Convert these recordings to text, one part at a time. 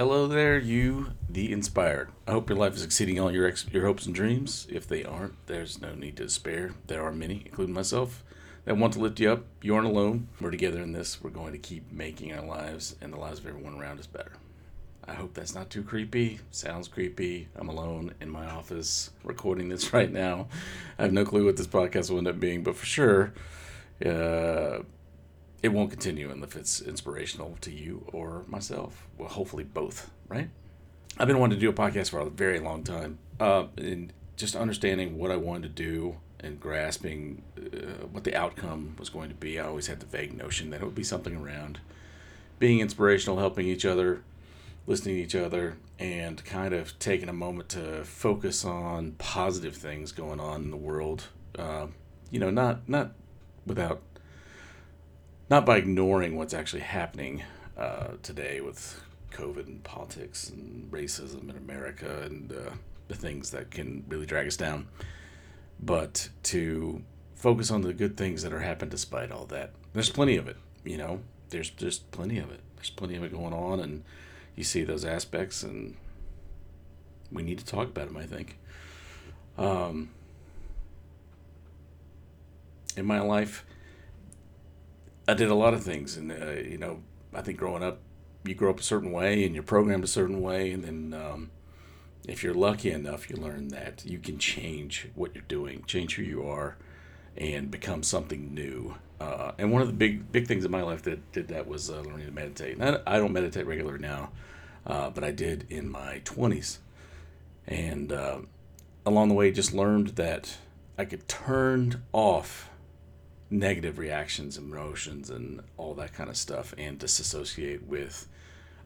Hello there, you, the inspired. I hope your life is exceeding all your ex- your hopes and dreams. If they aren't, there's no need to despair. There are many, including myself, that want to lift you up. You aren't alone. We're together in this. We're going to keep making our lives and the lives of everyone around us better. I hope that's not too creepy. Sounds creepy. I'm alone in my office recording this right now. I have no clue what this podcast will end up being, but for sure, uh, it won't continue unless it's inspirational to you or myself. Well, hopefully both, right? I've been wanting to do a podcast for a very long time, uh, and just understanding what I wanted to do and grasping uh, what the outcome was going to be. I always had the vague notion that it would be something around being inspirational, helping each other, listening to each other, and kind of taking a moment to focus on positive things going on in the world. Uh, you know, not not without not by ignoring what's actually happening uh, today with COVID and politics and racism in America and uh, the things that can really drag us down, but to focus on the good things that are happening despite all that. There's plenty of it, you know. There's just plenty of it. There's plenty of it going on, and you see those aspects, and we need to talk about them. I think. Um, in my life, I did a lot of things, and uh, you know, I think growing up, you grow up a certain way, and you're programmed a certain way, and then um, if you're lucky enough, you learn that you can change what you're doing, change who you are, and become something new. Uh, and one of the big big things in my life that did that was uh, learning to meditate. And I, I don't meditate regularly now, uh, but I did in my 20s, and uh, along the way, just learned that I could turn off negative reactions, emotions, and all that kind of stuff, and disassociate with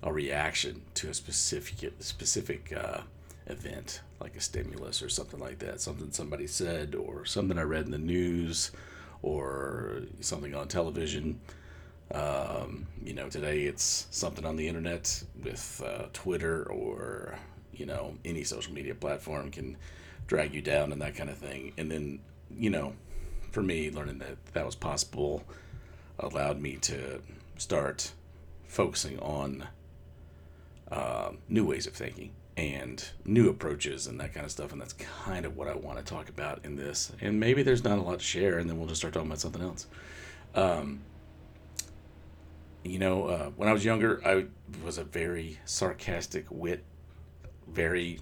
a reaction to a specific specific uh, event, like a stimulus or something like that, something somebody said, or something I read in the news, or something on television. Um, you know, today it's something on the internet with uh, Twitter or you know any social media platform can drag you down and that kind of thing, and then you know for me, learning that that was possible allowed me to start focusing on uh, new ways of thinking and new approaches and that kind of stuff. And that's kind of what I want to talk about in this. And maybe there's not a lot to share, and then we'll just start talking about something else. Um, you know, uh, when I was younger, I was a very sarcastic wit, very.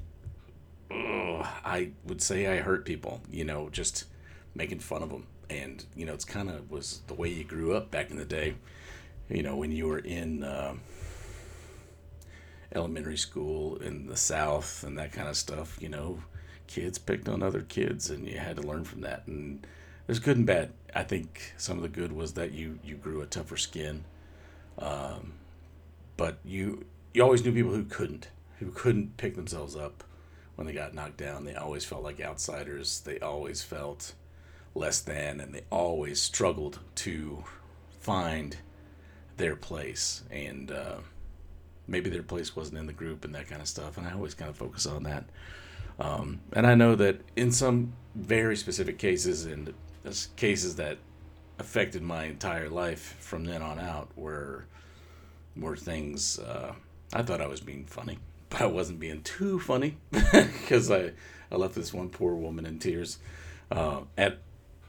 I would say I hurt people. You know, just making fun of them. And you know, it's kind of was the way you grew up back in the day. You know, when you were in uh, elementary school in the South and that kind of stuff. You know, kids picked on other kids, and you had to learn from that. And there's good and bad. I think some of the good was that you you grew a tougher skin. Um, but you you always knew people who couldn't who couldn't pick themselves up when they got knocked down. They always felt like outsiders. They always felt less than, and they always struggled to find their place. And uh, maybe their place wasn't in the group and that kind of stuff. And I always kind of focus on that. Um, and I know that in some very specific cases, and cases that affected my entire life from then on out, were were things uh, I thought I was being funny, but I wasn't being too funny because I I left this one poor woman in tears uh, at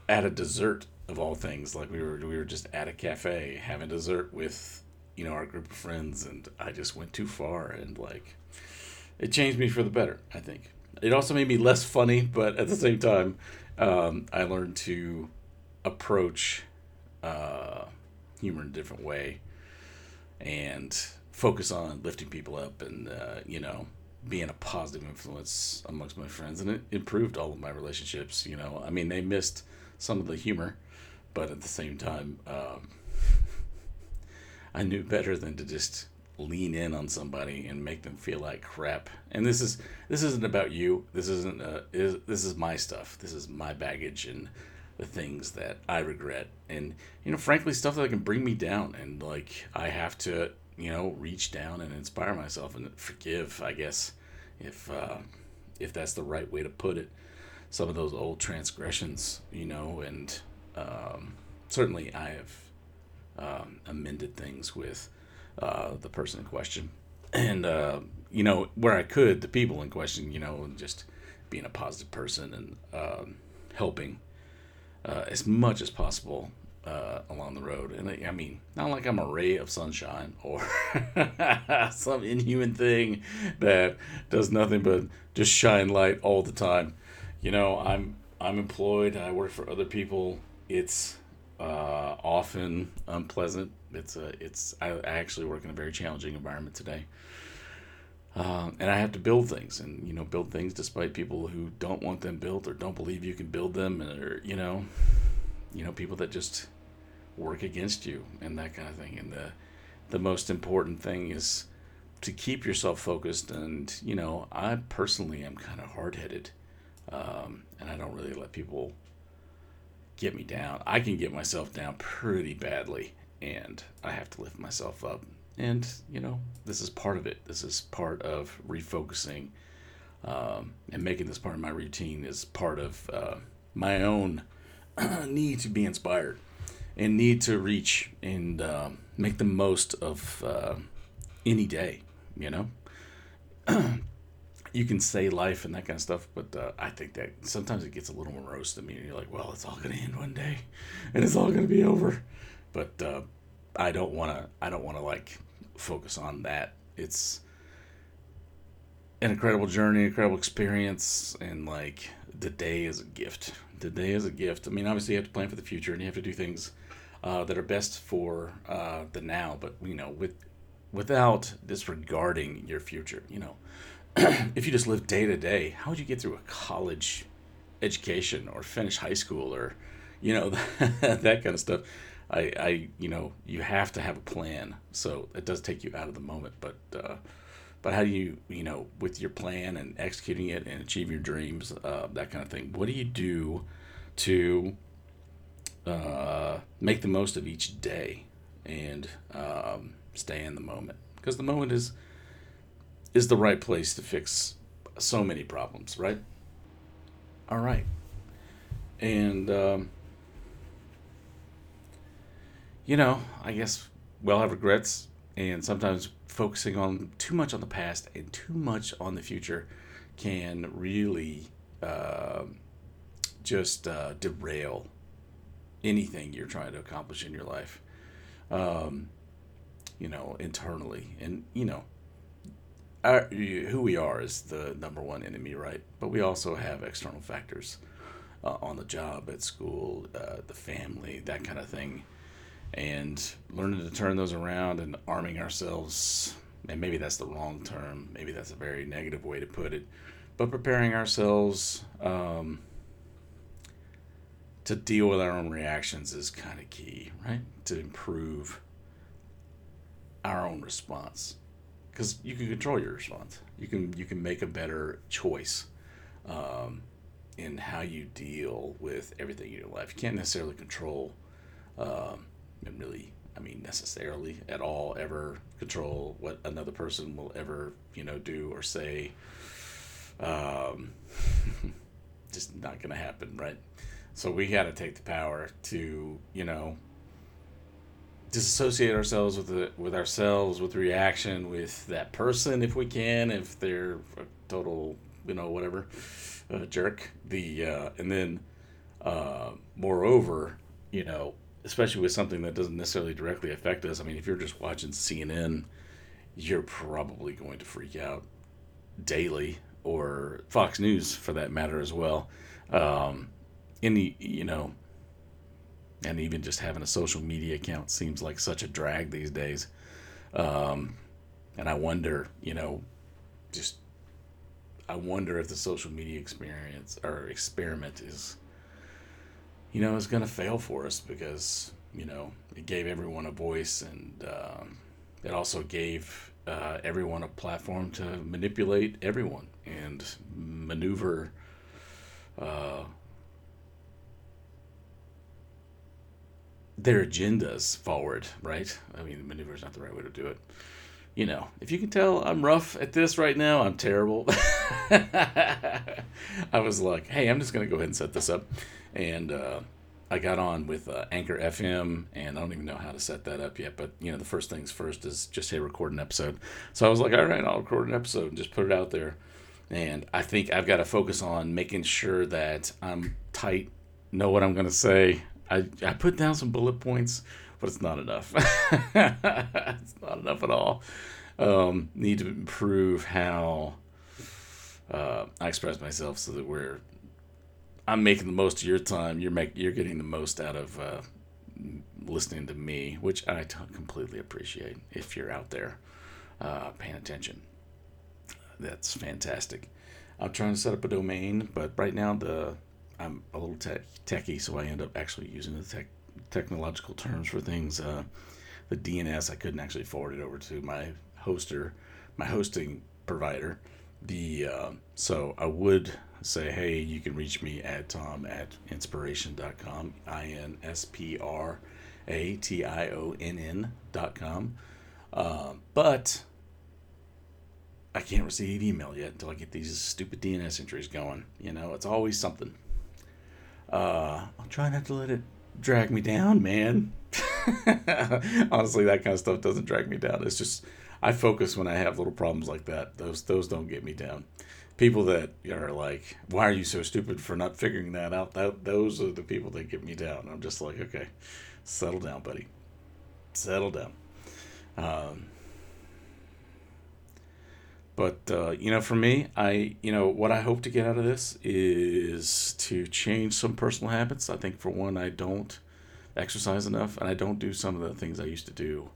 at a dessert of all things. Like we were we were just at a cafe having dessert with you know our group of friends, and I just went too far, and like it changed me for the better. I think it also made me less funny, but at the same time, um, I learned to approach uh, humor in a different way and focus on lifting people up and uh, you know being a positive influence amongst my friends and it improved all of my relationships you know i mean they missed some of the humor, but at the same time, um, I knew better than to just lean in on somebody and make them feel like crap. And this is this isn't about you. This isn't uh, is, this is my stuff. This is my baggage and the things that I regret. And you know, frankly, stuff that can bring me down. And like I have to, you know, reach down and inspire myself and forgive. I guess if uh, if that's the right way to put it some of those old transgressions, you know, and um, certainly I have um, amended things with uh, the person in question. and uh, you know where I could, the people in question, you know, just being a positive person and um, helping uh, as much as possible uh, along the road. And I mean, not like I'm a ray of sunshine or some inhuman thing that does nothing but just shine light all the time. You know, I'm I'm employed. I work for other people. It's uh, often unpleasant. It's a it's I, I actually work in a very challenging environment today. Um, and I have to build things, and you know, build things despite people who don't want them built or don't believe you can build them, or you know, you know, people that just work against you and that kind of thing. And the the most important thing is to keep yourself focused. And you know, I personally am kind of hard headed, um, and I don't really let people get me down. I can get myself down pretty badly, and I have to lift myself up. And you know this is part of it. This is part of refocusing um, and making this part of my routine is part of uh, my own need to be inspired and need to reach and uh, make the most of uh, any day you know you can say life and that kind of stuff but uh, i think that sometimes it gets a little morose to me and you're like well it's all going to end one day and it's all going to be over but uh, I don't want to I don't want to like focus on that. It's an incredible journey, incredible experience, and like the day is a gift. The day is a gift. I mean, obviously you have to plan for the future and you have to do things uh, that are best for uh, the now, but you know, with without disregarding your future. You know, if you just live day to day, how would you get through a college education or finish high school or you know that kind of stuff? I, I, you know, you have to have a plan. So it does take you out of the moment, but, uh, but how do you, you know, with your plan and executing it and achieve your dreams, uh, that kind of thing? What do you do to uh, make the most of each day and um, stay in the moment? Because the moment is is the right place to fix so many problems, right? All right, and. Um, you know, I guess we all have regrets, and sometimes focusing on too much on the past and too much on the future can really uh, just uh, derail anything you're trying to accomplish in your life. Um, you know, internally, and you know, our, who we are is the number one enemy, right? But we also have external factors uh, on the job, at school, uh, the family, that kind of thing. And learning to turn those around and arming ourselves and maybe that's the wrong term maybe that's a very negative way to put it but preparing ourselves um, to deal with our own reactions is kind of key right? To improve our own response because you can control your response you can you can make a better choice um, in how you deal with everything in your life you can't necessarily control um, and really I mean necessarily at all ever control what another person will ever you know do or say. Um, just not gonna happen, right? So we got to take the power to you know disassociate ourselves with the with ourselves with reaction with that person if we can if they're a total you know whatever uh, jerk the uh, and then uh, moreover you know especially with something that doesn't necessarily directly affect us. I mean, if you're just watching CNN, you're probably going to freak out daily, or Fox News for that matter as well. Um, any, you know, and even just having a social media account seems like such a drag these days. Um, and I wonder, you know, just I wonder if the social media experience or experiment is you know, is going to fail for us because, you know, it gave everyone a voice and um, it also gave uh, everyone a platform to manipulate everyone and maneuver uh, their agendas forward, right? I mean, maneuver is not the right way to do it. You know, if you can tell I'm rough at this right now, I'm terrible. I was like, hey, I'm just going to go ahead and set this up and uh, I got on with uh, Anchor FM, and I don't even know how to set that up yet. But you know, the first things first is just say record an episode. So I was like, all right, I'll record an episode and just put it out there. And I think I've got to focus on making sure that I'm tight, know what I'm going to say. I I put down some bullet points, but it's not enough. it's not enough at all. Um, need to improve how uh, I express myself so that we're I'm making the most of your time. You're make you're getting the most out of uh, listening to me, which I t- completely appreciate. If you're out there uh, paying attention, that's fantastic. I'm trying to set up a domain, but right now the I'm a little tech, so I end up actually using the tech, technological terms for things. Uh, the DNS I couldn't actually forward it over to my hoster, my hosting provider. The uh, so I would say, hey, you can reach me at tom at inspiration.com, I N S P R A T I O N N.com. Uh, but I can't receive email yet until I get these stupid DNS entries going. You know, it's always something. Uh, I'll try not to let it drag me down, man. Honestly, that kind of stuff doesn't drag me down. It's just I focus when I have little problems like that. Those those don't get me down people that are like, "Why are you so stupid for not figuring that out?" That those are the people that get me down. I'm just like, okay, settle down, buddy, settle down. Um, but uh, you know, for me, I you know what I hope to get out of this is to change some personal habits. I think for one, I don't exercise enough, and I don't do some of the things I used to do.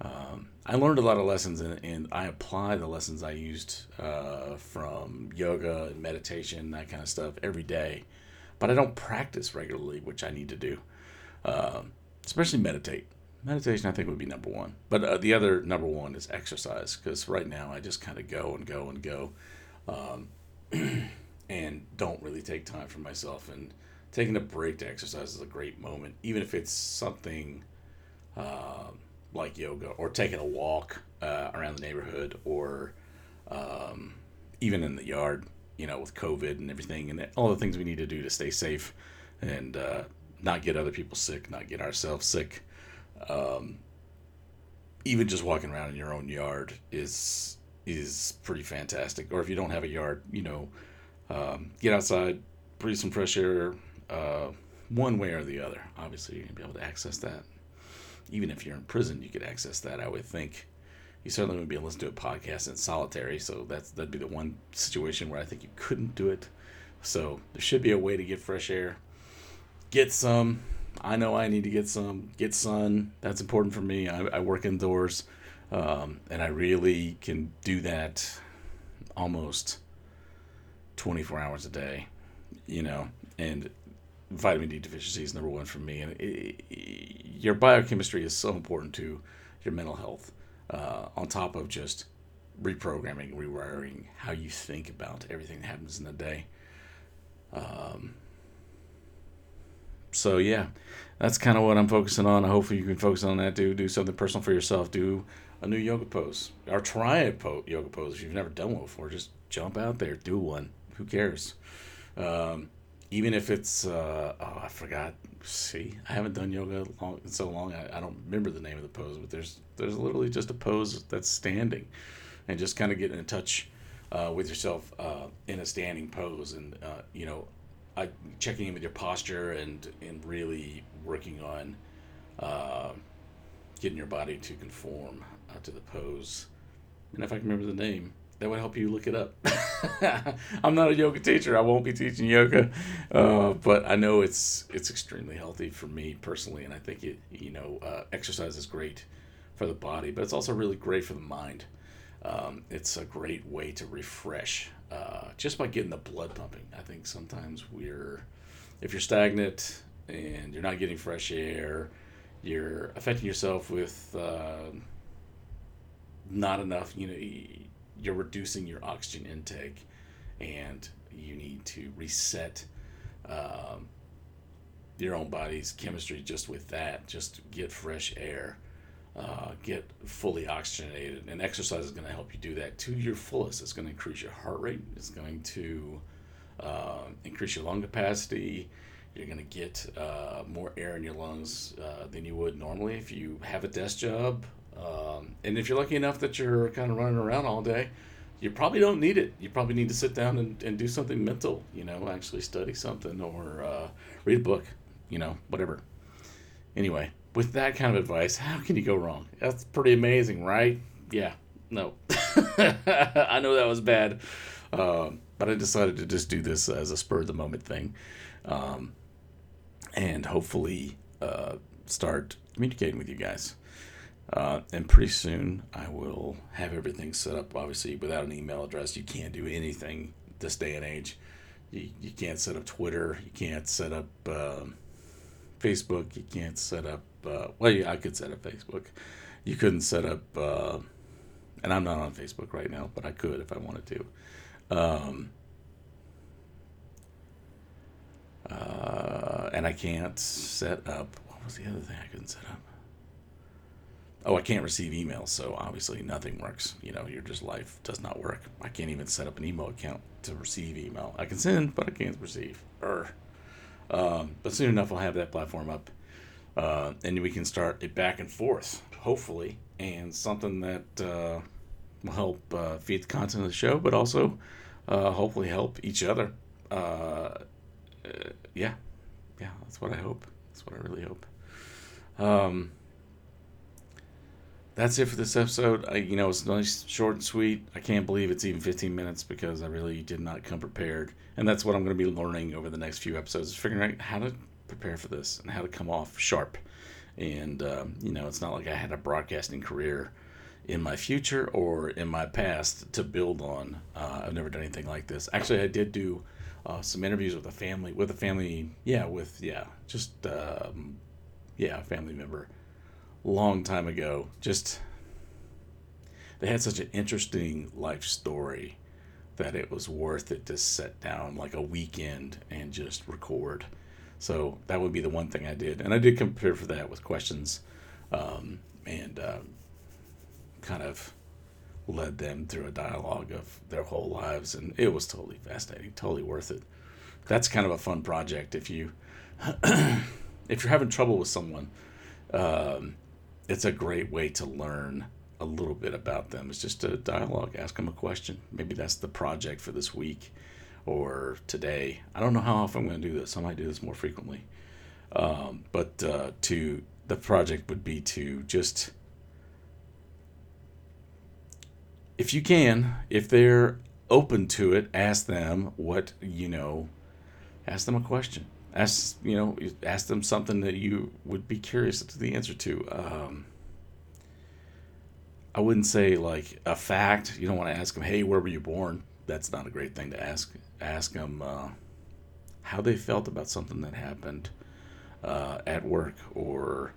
Um, I learned a lot of lessons and, and I apply the lessons I used uh, from yoga and meditation, that kind of stuff every day. But I don't practice regularly, which I need to do, um, especially meditate. Meditation, I think, would be number one. But uh, the other number one is exercise because right now I just kind of go and go and go um, and don't really take time for myself. And taking a break to exercise is a great moment, even if it's something. Uh, like yoga or taking a walk uh, around the neighborhood or um, even in the yard, you know, with COVID and everything and all the things we need to do to stay safe and uh, not get other people sick, not get ourselves sick. Um, even just walking around in your own yard is is pretty fantastic. Or if you don't have a yard, you know, um, get outside, breathe some fresh air, uh, one way or the other. Obviously, you're gonna be able to access that even if you're in prison, you could access that. I would think. You certainly wouldn't be able to listen to a podcast in solitary, so that's that'd be the one situation where I think you couldn't do it. So there should be a way to get fresh air. Get some. I know I need to get some. Get sun. That's important for me. I, I work indoors, um, and I really can do that almost 24 hours a day. You know, and vitamin D deficiency is number one for me, and it, it, your biochemistry is so important to your mental health. Uh, on top of just reprogramming, rewiring how you think about everything that happens in the day. Um, so yeah, that's kind of what I'm focusing on. Hopefully you can focus on that. Do do something personal for yourself. Do a new yoga pose or try a po- yoga pose if you've never done one before. Just jump out there, do one. Who cares? Um, even if it's uh, oh I forgot. See, I haven't done yoga long in so long. I, I don't remember the name of the pose, but there's there's literally just a pose that's standing, and just kind of getting in touch uh, with yourself uh, in a standing pose, and uh, you know, I checking in with your posture and and really working on uh, getting your body to conform uh, to the pose. And if I can remember the name, that would help you look it up. I'm not a yoga teacher. I won't be teaching yoga, uh, but I know it's it's extremely healthy for me personally, and I think it you know uh, exercise is great for the body, but it's also really great for the mind. Um, it's a great way to refresh uh, just by getting the blood pumping. I think sometimes we're if you're stagnant and you're not getting fresh air, you're affecting yourself with uh, not enough. You know you're reducing your oxygen intake and you need to reset um, your own body's chemistry just with that just get fresh air uh, get fully oxygenated and exercise is going to help you do that to your fullest it's going to increase your heart rate it's going to uh, increase your lung capacity You're going to get uh, more air in your lungs uh, than you would normally if you have a desk job. Um, and if you're lucky enough that you're kind of running around all day, you probably don't need it. You probably need to sit down and, and do something mental, you know, actually study something or uh, read a book, you know, whatever. Anyway, with that kind of advice, how can you go wrong? That's pretty amazing, right? Yeah, no. I know that was bad, um, but I decided to just do this as a spur of the moment thing. Um, and hopefully uh, start communicating with you guys. Uh, and pretty soon I will have everything set up. Obviously, without an email address, you can't do anything this day and age. You, you can't set up Twitter. You can't set up uh, Facebook. You can't set up, uh, well, yeah, I could set up Facebook. You couldn't set up, uh, and I'm not on Facebook right now, but I could if I wanted to. Um, uh, and I can't set up. What was the other thing I couldn't set up? Oh, I can't receive emails, so obviously nothing works. You know, your just life does not work. I can't even set up an email account to receive email. I can send, but I can't receive. Err. Um, but soon enough, I'll have that platform up, uh, and we can start it back and forth, hopefully, and something that uh, will help uh, feed the content of the show, but also uh, hopefully help each other. Uh, uh, yeah, yeah, that's what I hope. That's what I really hope. Um, that's it for this episode. I, you know, it's nice, short and sweet. I can't believe it's even 15 minutes because I really did not come prepared. And that's what I'm going to be learning over the next few episodes is figuring out how to prepare for this and how to come off sharp. And, um, you know, it's not like I had a broadcasting career in my future or in my past to build on. Uh, I've never done anything like this. Actually, I did do uh, some interviews with a family, with a family, yeah, with, yeah, just, um, yeah, a family member long time ago. Just they had such an interesting life story that it was worth it to set down like a weekend and just record. So that would be the one thing I did, and I did compare for that with questions, um, and uh, kind of led them through a dialogue of their whole lives, and it was totally fascinating, totally worth it. That's kind of a fun project if you if you're having trouble with someone. Um, it's a great way to learn a little bit about them. It's just a dialogue. Ask them a question. Maybe that's the project for this week or today. I don't know how often I'm going to do this. I might do this more frequently. Um, but uh, to the project would be to just, if you can, if they're open to it, ask them what you know. Ask them a question ask you know ask them something that you would be curious to the answer to. Um, i wouldn't say like a fact. You don't want to ask them hey where were you born? That's not a great thing to ask. Ask them uh, how they felt about something that happened uh, at work or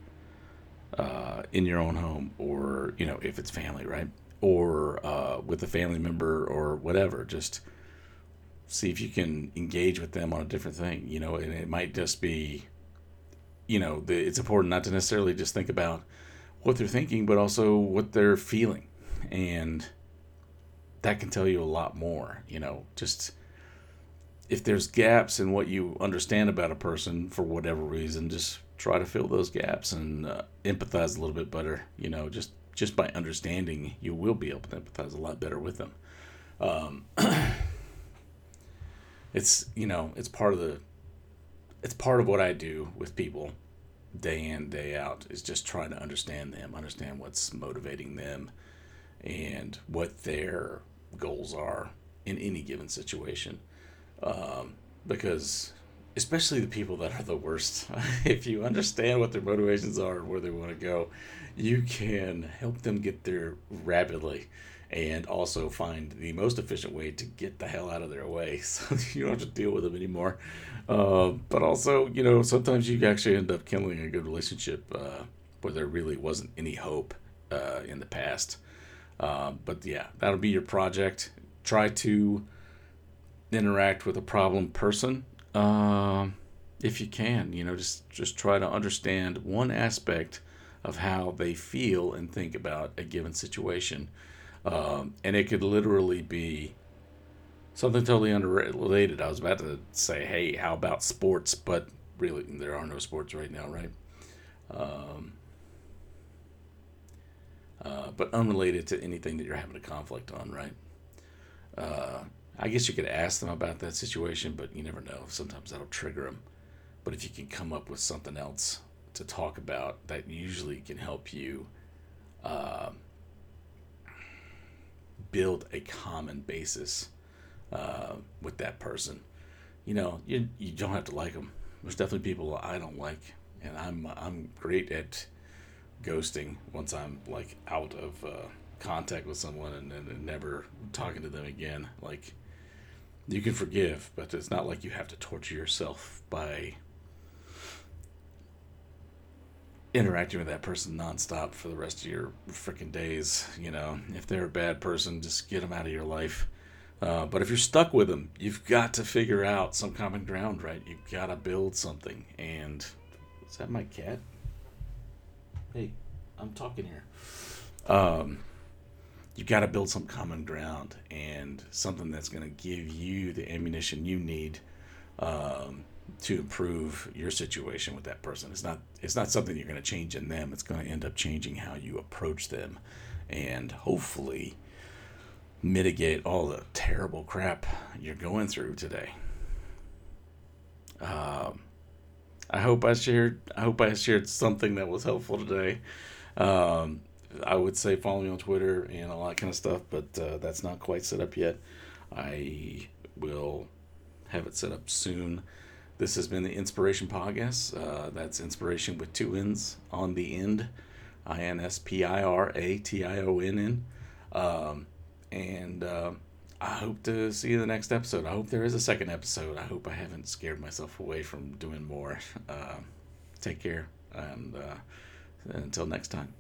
uh, in your own home or you know if it's family right? Or uh, with a family member or whatever. Just see if you can engage with them on a different thing, you know, and it might just be, you know, the, it's important not to necessarily just think about what they're thinking, but also what they're feeling. And that can tell you a lot more, you know, just if there's gaps in what you understand about a person for whatever reason, just try to fill those gaps and uh, empathize a little bit better, you know, just just by understanding, you will be able to empathize a lot better with them. Um, it's you know it's part of the it's part of what I do with people day in day out is just trying to understand them understand what's motivating them and what their goals are in any given situation. Um, because especially the people that are the worst if you understand what their motivations are and where they want to go you can help them get there rapidly and also find the most efficient way to get the hell out of their way so you don't have to deal with them anymore. Uh, but also, you know, sometimes you actually end up killing a good relationship uh, where there really wasn't any hope uh, in the past. Uh, but yeah, that'll be your project. Try to interact with a problem person um, if you can. You know, just just try to understand one aspect of how they feel and think about a given situation um, and it could literally be something totally unrelated. I was about to say, hey, how about sports? But really there are no sports right now, right? Um, uh, but unrelated to anything that you're having a conflict on, right? Uh, I guess you could ask them about that situation, but you never know. Sometimes that'll trigger them. But if you can come up with something else to talk about, that usually can help you uh, build a common basis uh, with that person. You know, you you don't have to like them. There's definitely people I don't like, and I'm I'm great at ghosting once I'm like out of uh, contact with someone and, and never talking to them again. Like you can forgive, but it's not like you have to torture yourself by interacting with that person nonstop for the rest of your freaking days. You know, if they're a bad person, just get them out of your life. Uh, but if you're stuck with them, you've got to figure out some common ground, right? You've got to build something. And is that my cat? Hey, I'm talking here. Um, you've got to build some common ground and something that's going to give you the ammunition you need um, to improve your situation with that person. It's not it's not something you're going to change in them. It's going to end up changing how you approach them, and hopefully mitigate all the terrible crap you're going through today. Um, I hope I shared. I hope I shared something that was helpful today. Um, I would say follow me on Twitter and all that kind of stuff, but uh, that's not quite set up yet. I will have it set up soon. This has been the Inspiration Podcast. Uh, that's inspiration with two N's on the end. I N S P I R A T I O N N. Um, and uh, I hope to see you in the next episode. I hope there is a second episode. I hope I haven't scared myself away from doing more. Uh, take care, and uh, until next time.